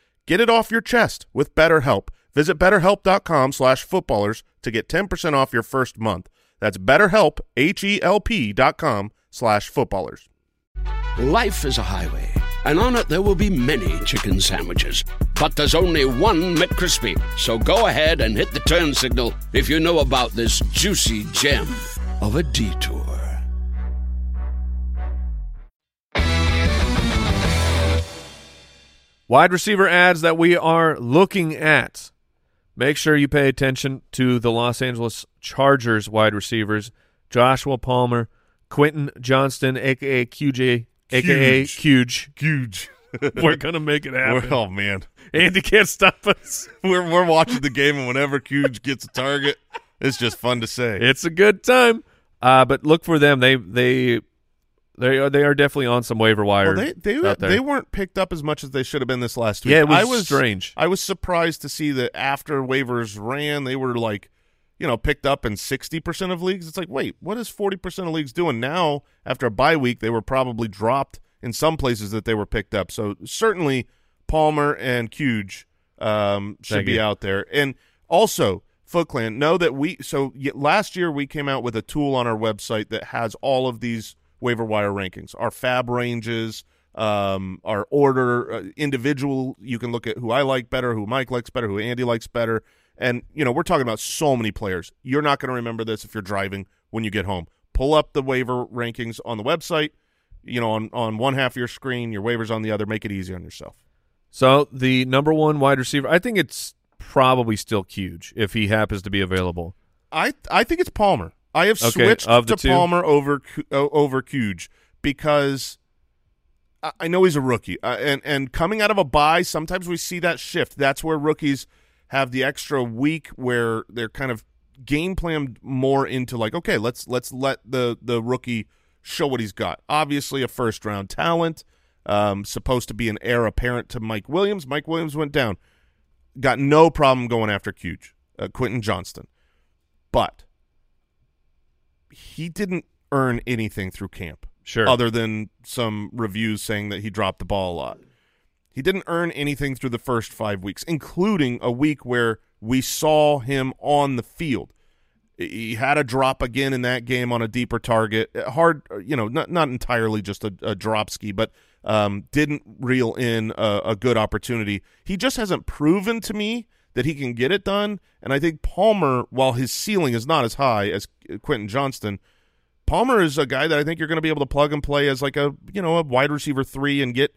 Get it off your chest with BetterHelp. Visit betterhelp.com slash footballers to get 10% off your first month. That's betterhelp, H-E-L-P dot com slash footballers. Life is a highway, and on it there will be many chicken sandwiches. But there's only one McCrispy. So go ahead and hit the turn signal if you know about this juicy gem of a detour. Wide receiver ads that we are looking at. Make sure you pay attention to the Los Angeles Chargers wide receivers Joshua Palmer, Quentin Johnston, aka QJ, aka Huge. Huge. We're gonna make it happen. oh, man. Andy can't stop us. We're, we're watching the game, and whenever Huge gets a target, it's just fun to say. It's a good time. Uh, but look for them. They they they are they are definitely on some waiver wire. Well, they they, they weren't picked up as much as they should have been this last week. Yeah, it was I was strange. I was surprised to see that after waivers ran, they were like, you know, picked up in 60% of leagues. It's like, wait, what is 40% of leagues doing now? After a bye week, they were probably dropped in some places that they were picked up. So certainly Palmer and Cuge um, should Thank be you. out there. And also, Foot Clan, know that we so last year we came out with a tool on our website that has all of these waiver wire rankings, our fab ranges, um, our order, uh, individual. You can look at who I like better, who Mike likes better, who Andy likes better, and you know we're talking about so many players. You're not going to remember this if you're driving when you get home. Pull up the waiver rankings on the website. You know, on on one half of your screen, your waivers on the other. Make it easy on yourself. So the number one wide receiver, I think it's probably still huge if he happens to be available. I I think it's Palmer. I have Okay, switched to two? Palmer over uh, over Cuge because I, know he's a rookie, uh, and and coming out of a bye, sometimes we see that shift. That's where rookies have the extra week where they're kind of game planned more into like, okay, let's let's let the the rookie show what he's got. Obviously, a first round talent, um, supposed to be an heir apparent to Mike Williams. Mike Williams went down, got no problem going after Cuge, uh, Quentin Johnston, but he didn't earn anything through camp Sure. other than some reviews saying that he dropped the ball a lot. He didn't earn anything through the first five weeks, including a week where we saw him on the field. He had a drop again in that game on a deeper target. Hard, you know, not not entirely just a, a drop ski, but um, didn't reel in a, a good opportunity. He just hasn't proven to me that he can get it done. And I think Palmer, while his ceiling is not as high as Quentin Johnston, Palmer is a guy that I think you're going to be able to plug and play as like a you know a wide receiver three and get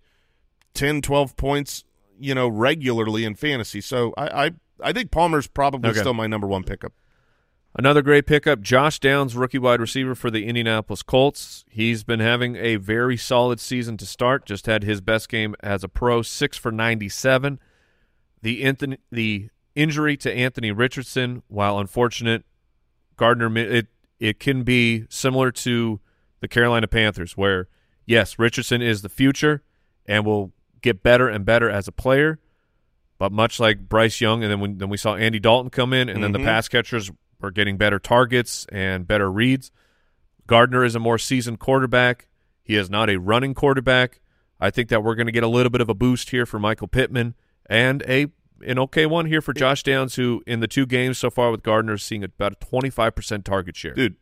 10, 12 points you know regularly in fantasy. So I I, I think Palmer's probably Okay. still my number one pickup. Another great pickup, Josh Downs, rookie wide receiver for the Indianapolis Colts. He's been having a very solid season to start. Just had his best game as a pro, six for ninety-seven. The Anthony, the injury to Anthony Richardson, while unfortunate, Gardner it it can be similar to the Carolina Panthers, where yes, Richardson is the future and will get better and better as a player. But much like Bryce Young, and then when then we saw Andy Dalton come in, and then the Mhm. pass catchers were getting better targets and better reads. Gardner is a more seasoned quarterback. He is not a running quarterback. I think that we're going to get a little bit of a boost here for Michael Pittman and a an okay one here for Josh Downs, who in the two games so far with Gardner is seeing about a twenty five percent target share. Dude,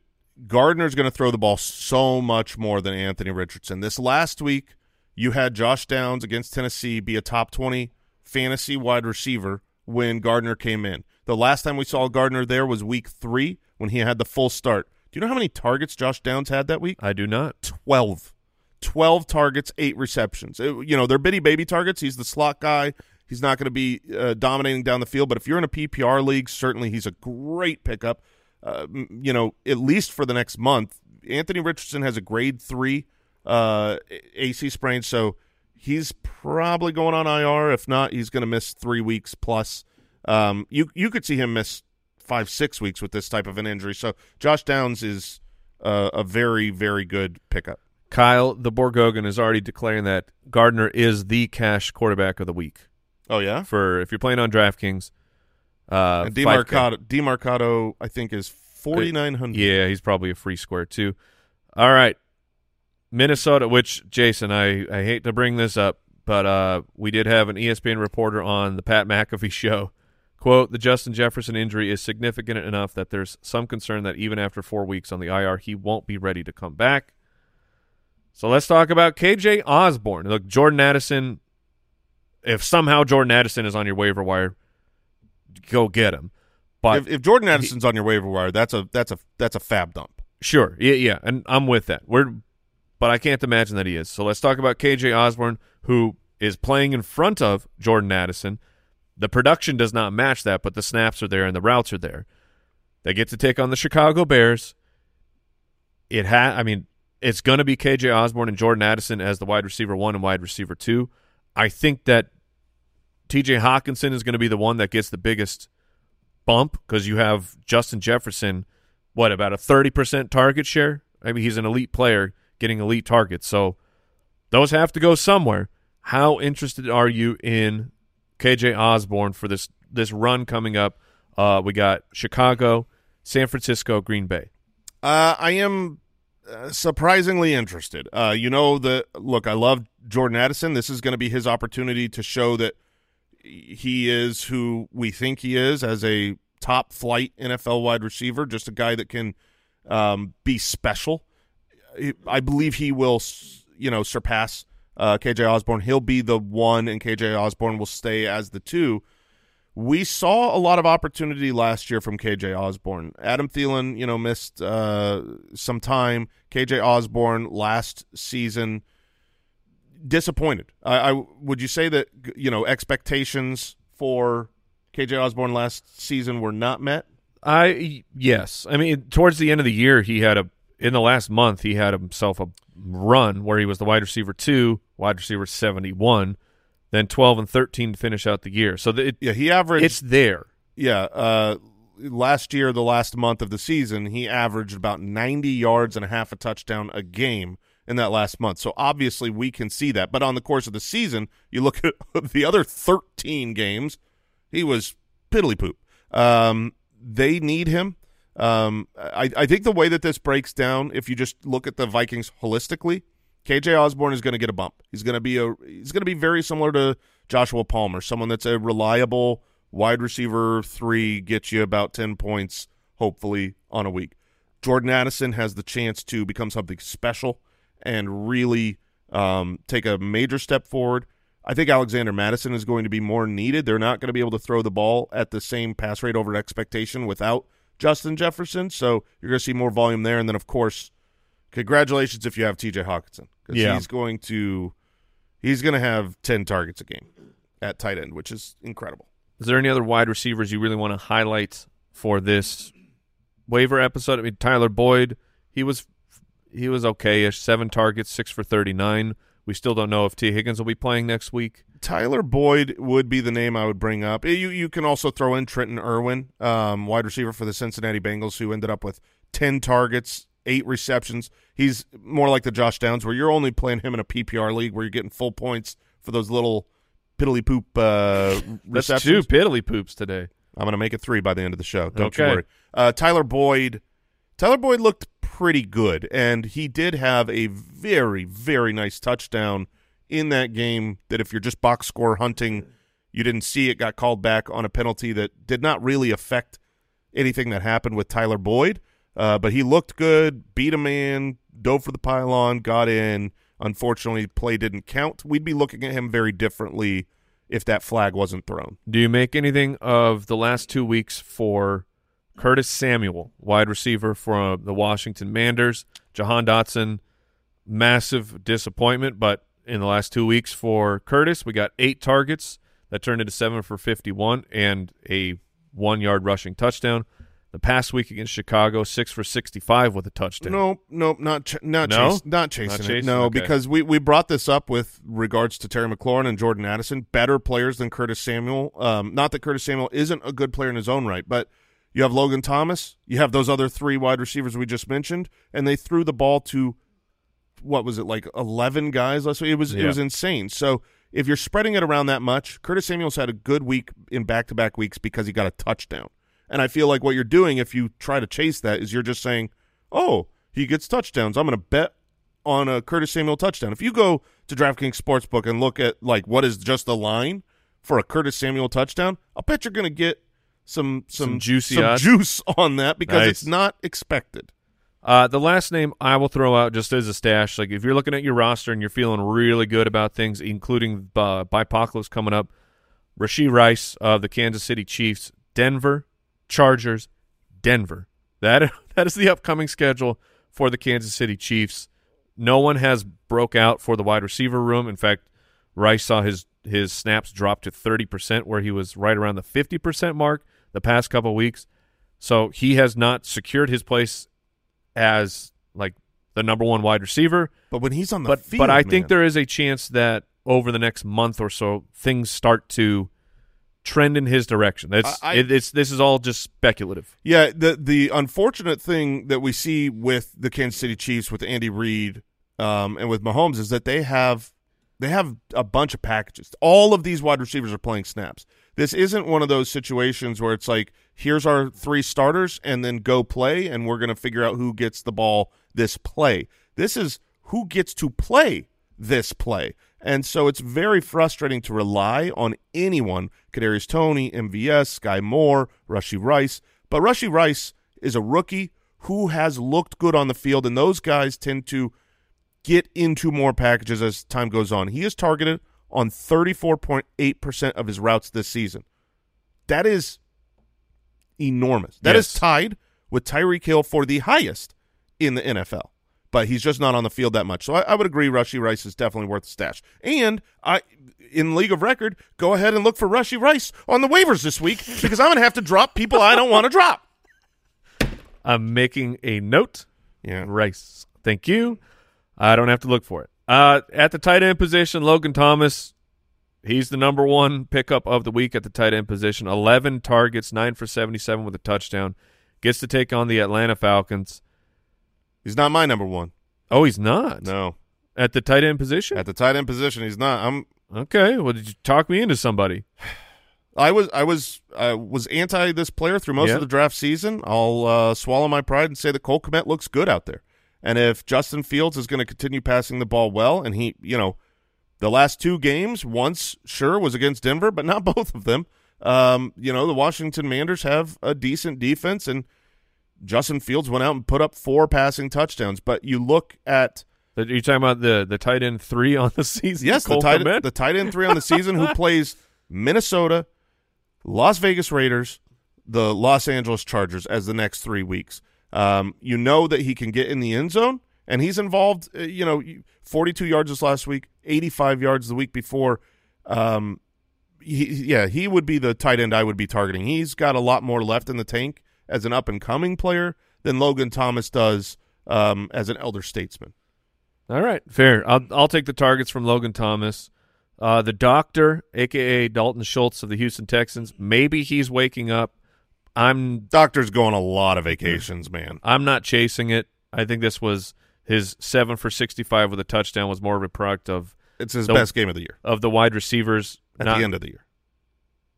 Gardner's going to throw the ball so much more than Anthony Richardson. This last week, you had Josh Downs against Tennessee be a top 20 fantasy wide receiver when Gardner came in. The last time we saw Gardner there was week three when he had the full start. Do you know how many targets Josh Downs had that week? I do not. 12. 12 targets, eight receptions. It- you know, they're bitty baby targets. He's the slot guy. He's not going to be uh, dominating down the field, but if you're in a PPR league, certainly he's a great pickup. Uh, you know, at least for the next month. Anthony Richardson has a grade three uh, AC sprain, so he's probably going on IR. If not, he's going to miss three weeks plus. Um, you you could see him miss five six weeks with this type of an injury. So Josh Downs is uh, a very very good pickup. Kyle the Borgogan is already declaring that Gardner is the cash quarterback of the week Oh yeah, for if you're playing on DraftKings. Uh, and 5K. Demercado Demercado I think is forty nine hundred. Yeah, he's probably a free square too. All right, Minnesota. Which Jason, I I hate to bring this up, but uh, we did have an ESPN reporter on the Pat McAfee show. Quote: The Justin Jefferson injury is significant enough that there's some concern that even after four weeks on the IR, he won't be ready to come back. So let's talk about KJ Osborn. Look, Jordan Addison. If somehow Jordan Addison is on your waiver wire, go get him. But If, if Jordan Addison's on your waiver wire, that's a that's a that's a fab dump. Sure. Yeah, yeah. And I'm with that. We're but I can't imagine that he is. So let's talk about KJ Osborn, who is playing in front of Jordan Addison. The production does not match that, but the snaps are there and the routes are there. They get to take on the Chicago Bears. It ha I mean, it's gonna be KJ Osborn and Jordan Addison as the wide receiver one and wide receiver two. I think that TJ Hockenson is going to be the one that gets the biggest bump because you have Justin Jefferson, what about a thirty percent target share? I mean, he's an elite player getting elite targets, so those have to go somewhere. How interested are you in KJ Osborn for this this run coming up? Uh, we got Chicago, San Francisco, Green Bay. Uh, I am uh, surprisingly interested. Uh, you know the look. I love Jordan Addison. This is going to be his opportunity to show that he is who we think he is as a top flight NFL wide receiver. Just a guy that can um, be special. I believe he will, you know, surpass uh, KJ Osborn. He'll be the one, and KJ Osborn will stay as the two. We saw a lot of opportunity last year from KJ Osborn. Adam Thielen, you know, missed uh, some time. KJ Osborn last season disappointed. I, I would you say that you know expectations for KJ Osborn last season were not met? I yes, I mean towards the end of the year he had a in the last month he had himself a run where he was the wide receiver two, wide receiver seventy one, then twelve and thirteen to finish out the year. So the, it, Yeah, he averaged. it's there. yeah, uh, last year, the last month of the season, he averaged about 90 yards and a half a touchdown a game in that last month. So obviously, we can see that. But on the course of the season, you look at the other 13 games, he was piddly poop. Um, they need him. Um, I, I think the way that this breaks down, if you just look at the Vikings holistically, KJ Osborn is going to get a bump. He's going to be a he's going to be very similar to Joshua Palmer, someone that's a reliable wide receiver three, gets you about ten points hopefully on a week. Jordan Addison has the chance to become something special and really um, take a major step forward. I think Alexander Mattison is going to be more needed. They're not going to be able to throw the ball at the same pass rate over expectation without Justin Jefferson. So you're going to see more volume there. And then, of course, congratulations if you have TJ Hockenson because Yeah. he's going to he's going to have 10 targets a game at tight end, which is incredible. Is there any other wide receivers you really want to highlight for this waiver episode? I mean, Tyler Boyd, he was he was okay-ish, seven targets, six for thirty-nine. We still don't know if Tee Higgins will be playing next week. Tyler Boyd would be the name I would bring up. You you can also throw in Trenton Irwin, um, wide receiver for the Cincinnati Bengals, who ended up with ten targets, eight receptions. He's more like the Josh Downs, where you're only playing him in a PPR league, where you're getting full points for those little piddly poop uh, receptions. two piddly poops today. I'm going to make it three by the end of the show. Don't you worry. Uh, Tyler Boyd. Tyler Boyd looked pretty good, and he did have a very, very nice touchdown in that game. That if you're just box score hunting, you didn't see it, got called back on a penalty that did not really affect anything that happened with Tyler Boyd. Uh, but he looked good, beat a man, dove for the pylon, got in. Unfortunately, play didn't count. We'd be looking at him very differently if that flag wasn't thrown. Do you make anything of the last two weeks for Curtis Samuel, wide receiver for uh, the Washington Manders? Jahan Dotson, massive disappointment, but in the last two weeks for Curtis, we got eight targets that turned into seven for 51 and a one yard rushing touchdown. The past week against Chicago, six for 65 with a touchdown. Nope, nope, not ch- not No? chas- not chasing Not it. No, Okay. because we we brought this up with regards to Terry McLaurin and Jordan Addison, better players than Curtis Samuel. Um, not that Curtis Samuel isn't a good player in his own right, but you have Logan Thomas, you have those other three wide receivers we just mentioned, and they threw the ball to what was it like eleven guys last week? It was it was insane. So if you're spreading it around that much, Curtis Samuel's had a good week in back to back weeks because he got a touchdown. And I feel like what you're doing if you try to chase that is you're just saying, Oh, he gets touchdowns. I'm gonna bet on a Curtis Samuel touchdown. If you go to DraftKings Sportsbook and look at like what is just the line for a Curtis Samuel touchdown, I'll bet you're gonna get some some, Some juicy some juice on that because Nice. it's not expected. Uh, the last name I will throw out just as a stash, like if you're looking at your roster and you're feeling really good about things, including uh, Bipocalypse coming up, Rashee Rice of the Kansas City Chiefs, Denver, Chargers, Denver. That that is the upcoming schedule for the Kansas City Chiefs. No one has broke out for the wide receiver room. In fact, Rice saw his his snaps drop to 30% where he was right around the 50% mark the past couple weeks. So he has not secured his place as like the number one wide receiver. But when he's on the But field, but I man, think there is a chance that over the next month or so things start to trend in his direction. That's I- it, it's this is all just speculative. Yeah, the the unfortunate thing that we see with the Kansas City Chiefs with Andy Reid um, and with Mahomes is that they have they have a bunch of packages. All of these wide receivers are playing snaps. This isn't one of those situations where it's like, here's our three starters and then go play, and we're going to figure out who gets the ball this play. This is who gets to play this play. And so it's very frustrating to rely on anyone, Kadarius Toney, MVS, Sky Moore, Rashee Rice. But Rashee Rice is a rookie who has looked good on the field, and those guys tend to get into more packages as time goes on. He is targeted on 34.8% of his routes this season. That is enormous. That is Yes. tied with Tyreek Hill for the highest in the NFL. But he's just not on the field that much. So I, I would agree Rashee Rice is definitely worth a stash. And I in League of Record, go ahead and look for Rashee Rice on the waivers this week because I'm gonna have to drop people I don't want to drop. I'm making a note. Yeah. Rice. Thank you. I don't have to look for it. Uh, at the tight end position, Logan Thomas, he's the number one pickup of the week at the tight end position. 11 targets, 9 for 77 with a touchdown. Gets to take on the Atlanta Falcons. He's not my number one. Oh, he's not. No. At the tight end position? At the tight end position, he's not. I'm okay. Well, did you talk me into somebody? I was I was I was anti this player through most Yeah. of the draft season. I'll uh, swallow my pride and say that Cole Kmet looks good out there. And if Justin Fields is going to continue passing the ball well, and he, you know, the last two games, once sure was against Denver, but not both of them. Um, you know, the Washington Manders have a decent defense, and Justin Fields went out and put up four passing touchdowns. But you look at Are you talking about the, the tight end three on the season? Yes, Cole the tight Kmet? the tight end three on the season who plays Minnesota, Las Vegas Raiders, the Los Angeles Chargers as the next three weeks. Um, you know that he can get in the end zone, and he's involved. uh, You know, forty-two yards this last week, eighty-five yards the week before. Um, he, yeah, he would be the tight end I would be targeting. He's got a lot more left in the tank as an up and coming player than Logan Thomas does um, as an elder statesman. All right, fair. I'll I'll take the targets from Logan Thomas. Uh, the doctor, aka Dalton Schultz of the Houston Texans, maybe he's waking up. I'm Doctor's going a lot of vacations, man. I'm not chasing it. I think this was his seven for sixty five with a touchdown was more of a product of It's his Nope. best game of the year of the wide receivers at not- the end of the year.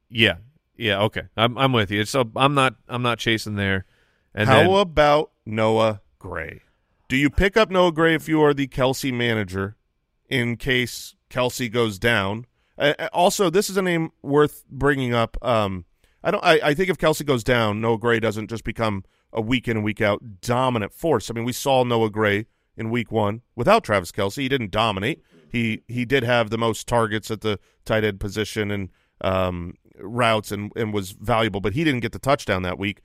Yeah, yeah, okay. I'm I'm with you. So I'm not I'm not chasing there. And How then, about Noah Gray? Do you pick up Noah Gray if you are the Kelce manager in case Kelce goes down? Uh, also, this is a name worth bringing up. Um, I don't. I, I think if Kelce goes down, Noah Gray doesn't just become a week in and week out dominant force. I mean, we saw Noah Gray in week one without Travis Kelce. He didn't dominate. He he did have the most targets at the tight end position and um, routes and, and was valuable, but he didn't get the touchdown that week.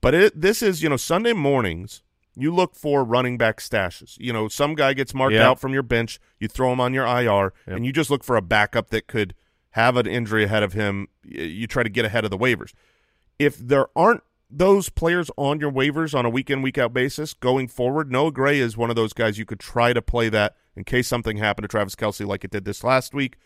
But it, this is, you know, Sunday mornings, you look for running back stashes. You know, some guy gets marked Yeah. out from your bench, you throw him on your IR, Yep. and you just look for a backup that could have an injury ahead of him. You try to get ahead of the waivers. If there aren't those players on your waivers on a week in, week out basis going forward, Noah Gray is one of those guys you could try to play that in case something happened to Travis Kelce like it did this last week.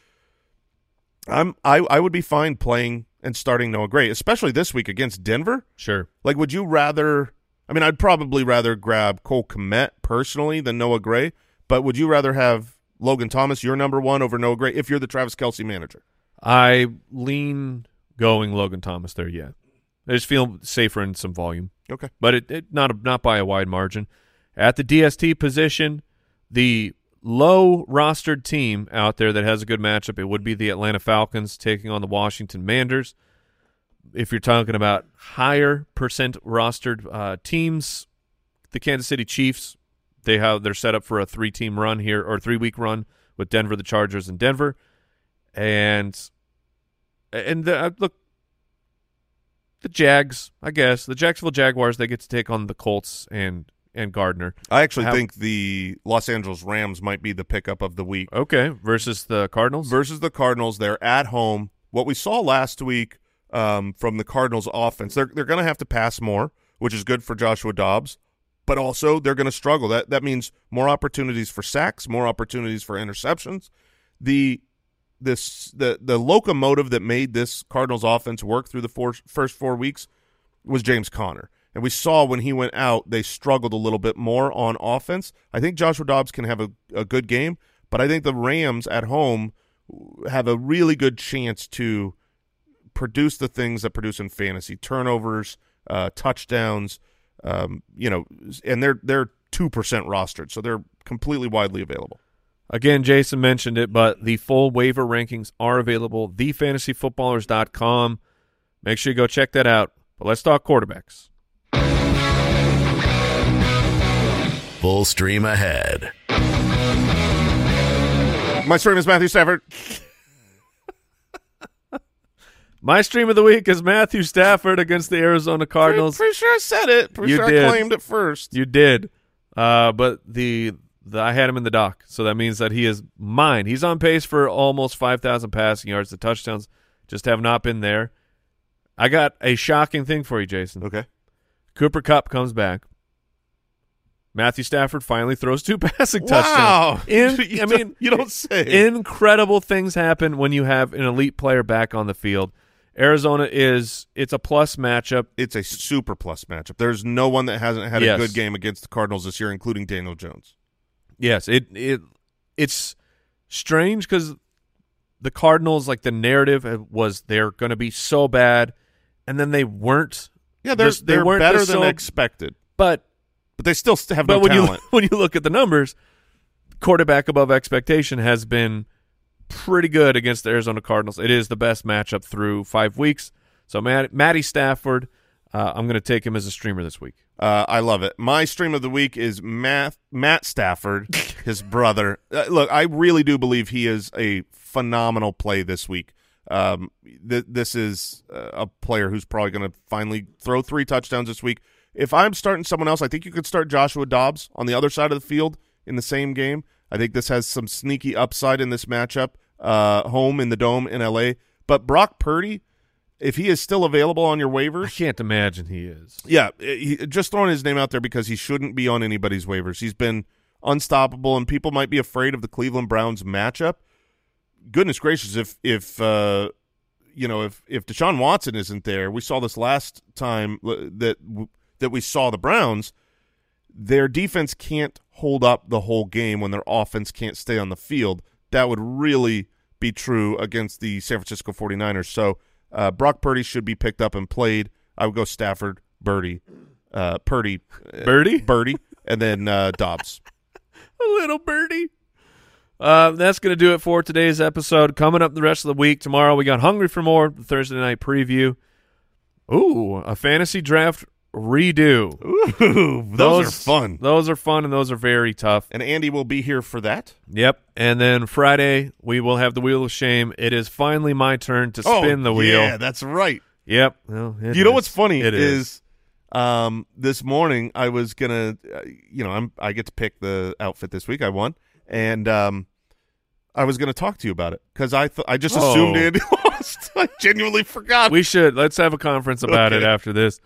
I'm I I would be fine playing and starting Noah Gray, especially this week against Denver. sure. Like, would you rather? I mean, I'd probably rather grab Cole Kmet personally than Noah Gray, but would you rather have Logan Thomas, your number one, over Noah Gray if you're the Travis Kelce manager? I lean going Logan Thomas there. Yeah, I just feel safer in some volume. Okay. but it, it not not by a wide margin. At the DST position, the low rostered team out there that has a good matchup, it would be the Atlanta Falcons taking on the Washington Manders. If you're talking about higher percent rostered uh, teams, the Kansas City Chiefs, they have they're set up for a three team run here or three week run with Denver, the Chargers, and Denver, and and the, uh, look the Jags, I guess the Jacksonville Jaguars, they get to take on the Colts and and Gardner. I actually How- think the Los Angeles Rams might be the pickup of the week Okay, versus the Cardinals. versus the Cardinals. They're at home. What we saw last week um, from the Cardinals offense, they're they're going to have to pass more, which is good for Joshua Dobbs, but also they're going to struggle. That that means more opportunities for sacks, more opportunities for interceptions. The this the the locomotive that made this Cardinals offense work through the four, first four weeks was James Conner. And we saw when he went out, they struggled a little bit more on offense. I think Joshua Dobbs can have a, a good game, But I think the Rams at home have a really good chance to produce the things that produce in fantasy turnovers, uh, touchdowns, um, you know, and they're they're two percent rostered, so they're completely widely available. Again, Jason mentioned it, but the full waiver rankings are available. TheFantasyFootballers.com. Make sure you go check that out. But let's talk quarterbacks. Full stream ahead. My stream is Matthew Stafford. My stream of the week is Matthew Stafford against the Arizona Cardinals. Pretty, pretty sure I said it. Pretty You sure did. I claimed it first. You did, uh, but the, the I had him in the dock, so that means that he is mine. He's on pace for almost five thousand passing yards. The touchdowns just have not been there. I got a shocking thing for you, Jason. Okay. Cooper Kupp comes back. Matthew Stafford finally throws two passing Wow. touchdowns. In, You I mean, you don't say. Incredible things happen when you have an elite player back on the field. Arizona is it's a plus matchup. it's a super plus matchup. There's no one that hasn't had Yes. a good game against the Cardinals this year, including Daniel Jones. Yes, it it it's strange because the Cardinals, like the narrative was they're going to be so bad, and then they weren't. Yeah, they're This- they they're weren't better this than so- expected, But but they still st- have but no when talent. you when you look at the numbers, quarterback above expectation has been pretty good against the Arizona Cardinals. It is the best matchup through five weeks. So Matt, Matty Stafford, uh, I'm going to take him as a streamer this week. Uh, I love it. My stream of the week is Matt Matt Stafford, his brother. Uh, look, I really do believe he is a phenomenal play this week. Um, th- this is uh, a player who's probably going to finally throw three touchdowns this week. If I'm starting someone else, I think you could start Joshua Dobbs on the other side of the field in the same game. I think this has some sneaky upside in this matchup, uh, home in the dome in LA. But Brock Purdy, if he is still available on your waivers, I can't imagine he is. yeah, he, just throwing his name out there because he shouldn't be on anybody's waivers. He's been unstoppable, and people might be afraid of the Cleveland Browns matchup. Goodness gracious, if if uh, you know if if Deshaun Watson isn't there, we saw this last time that that we saw the Browns. Their defense can't hold up the whole game when their offense can't stay on the field. That would really be true against the San Francisco 49ers. So uh, Brock Purdy should be picked up and played. I would go Stafford, Birdie, uh, Purdy, uh, Birdie? Birdie, and then uh, Dobbs. a little birdie. Uh, that's going to do it for today's episode. Coming up the rest of the week, tomorrow we got Hungry for More, the Thursday night preview. Ooh, a fantasy draft redo. Ooh, those, are fun. Those are fun, and those are very tough. And Andy will be here for that. Yep. And then Friday, we will have the Wheel of Shame. It is finally my turn to spin the wheel. Oh, Yeah, that's right. Yep. Well, you know what's funny It is, um, this morning I was gonna, uh, you know, I'm I get to pick the outfit this week. I won, and um, I was gonna talk to you about it because I th- I just Oh. assumed Andy lost. I genuinely forgot. We should. Let's have a conference about it after this.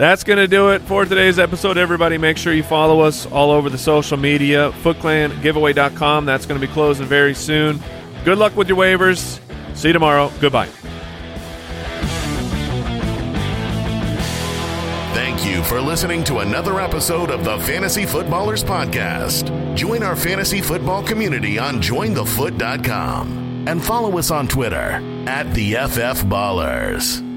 That's going to do it for today's episode, everybody. Make sure you follow us all over the social media. FootClanGiveaway.com. That's going to be closing very soon. Good luck with your waivers. See you tomorrow. Goodbye. Thank you for listening to another episode of the Fantasy Footballers Podcast. Join our fantasy football community on jointhefoot.com and follow us on Twitter at the FF Ballers.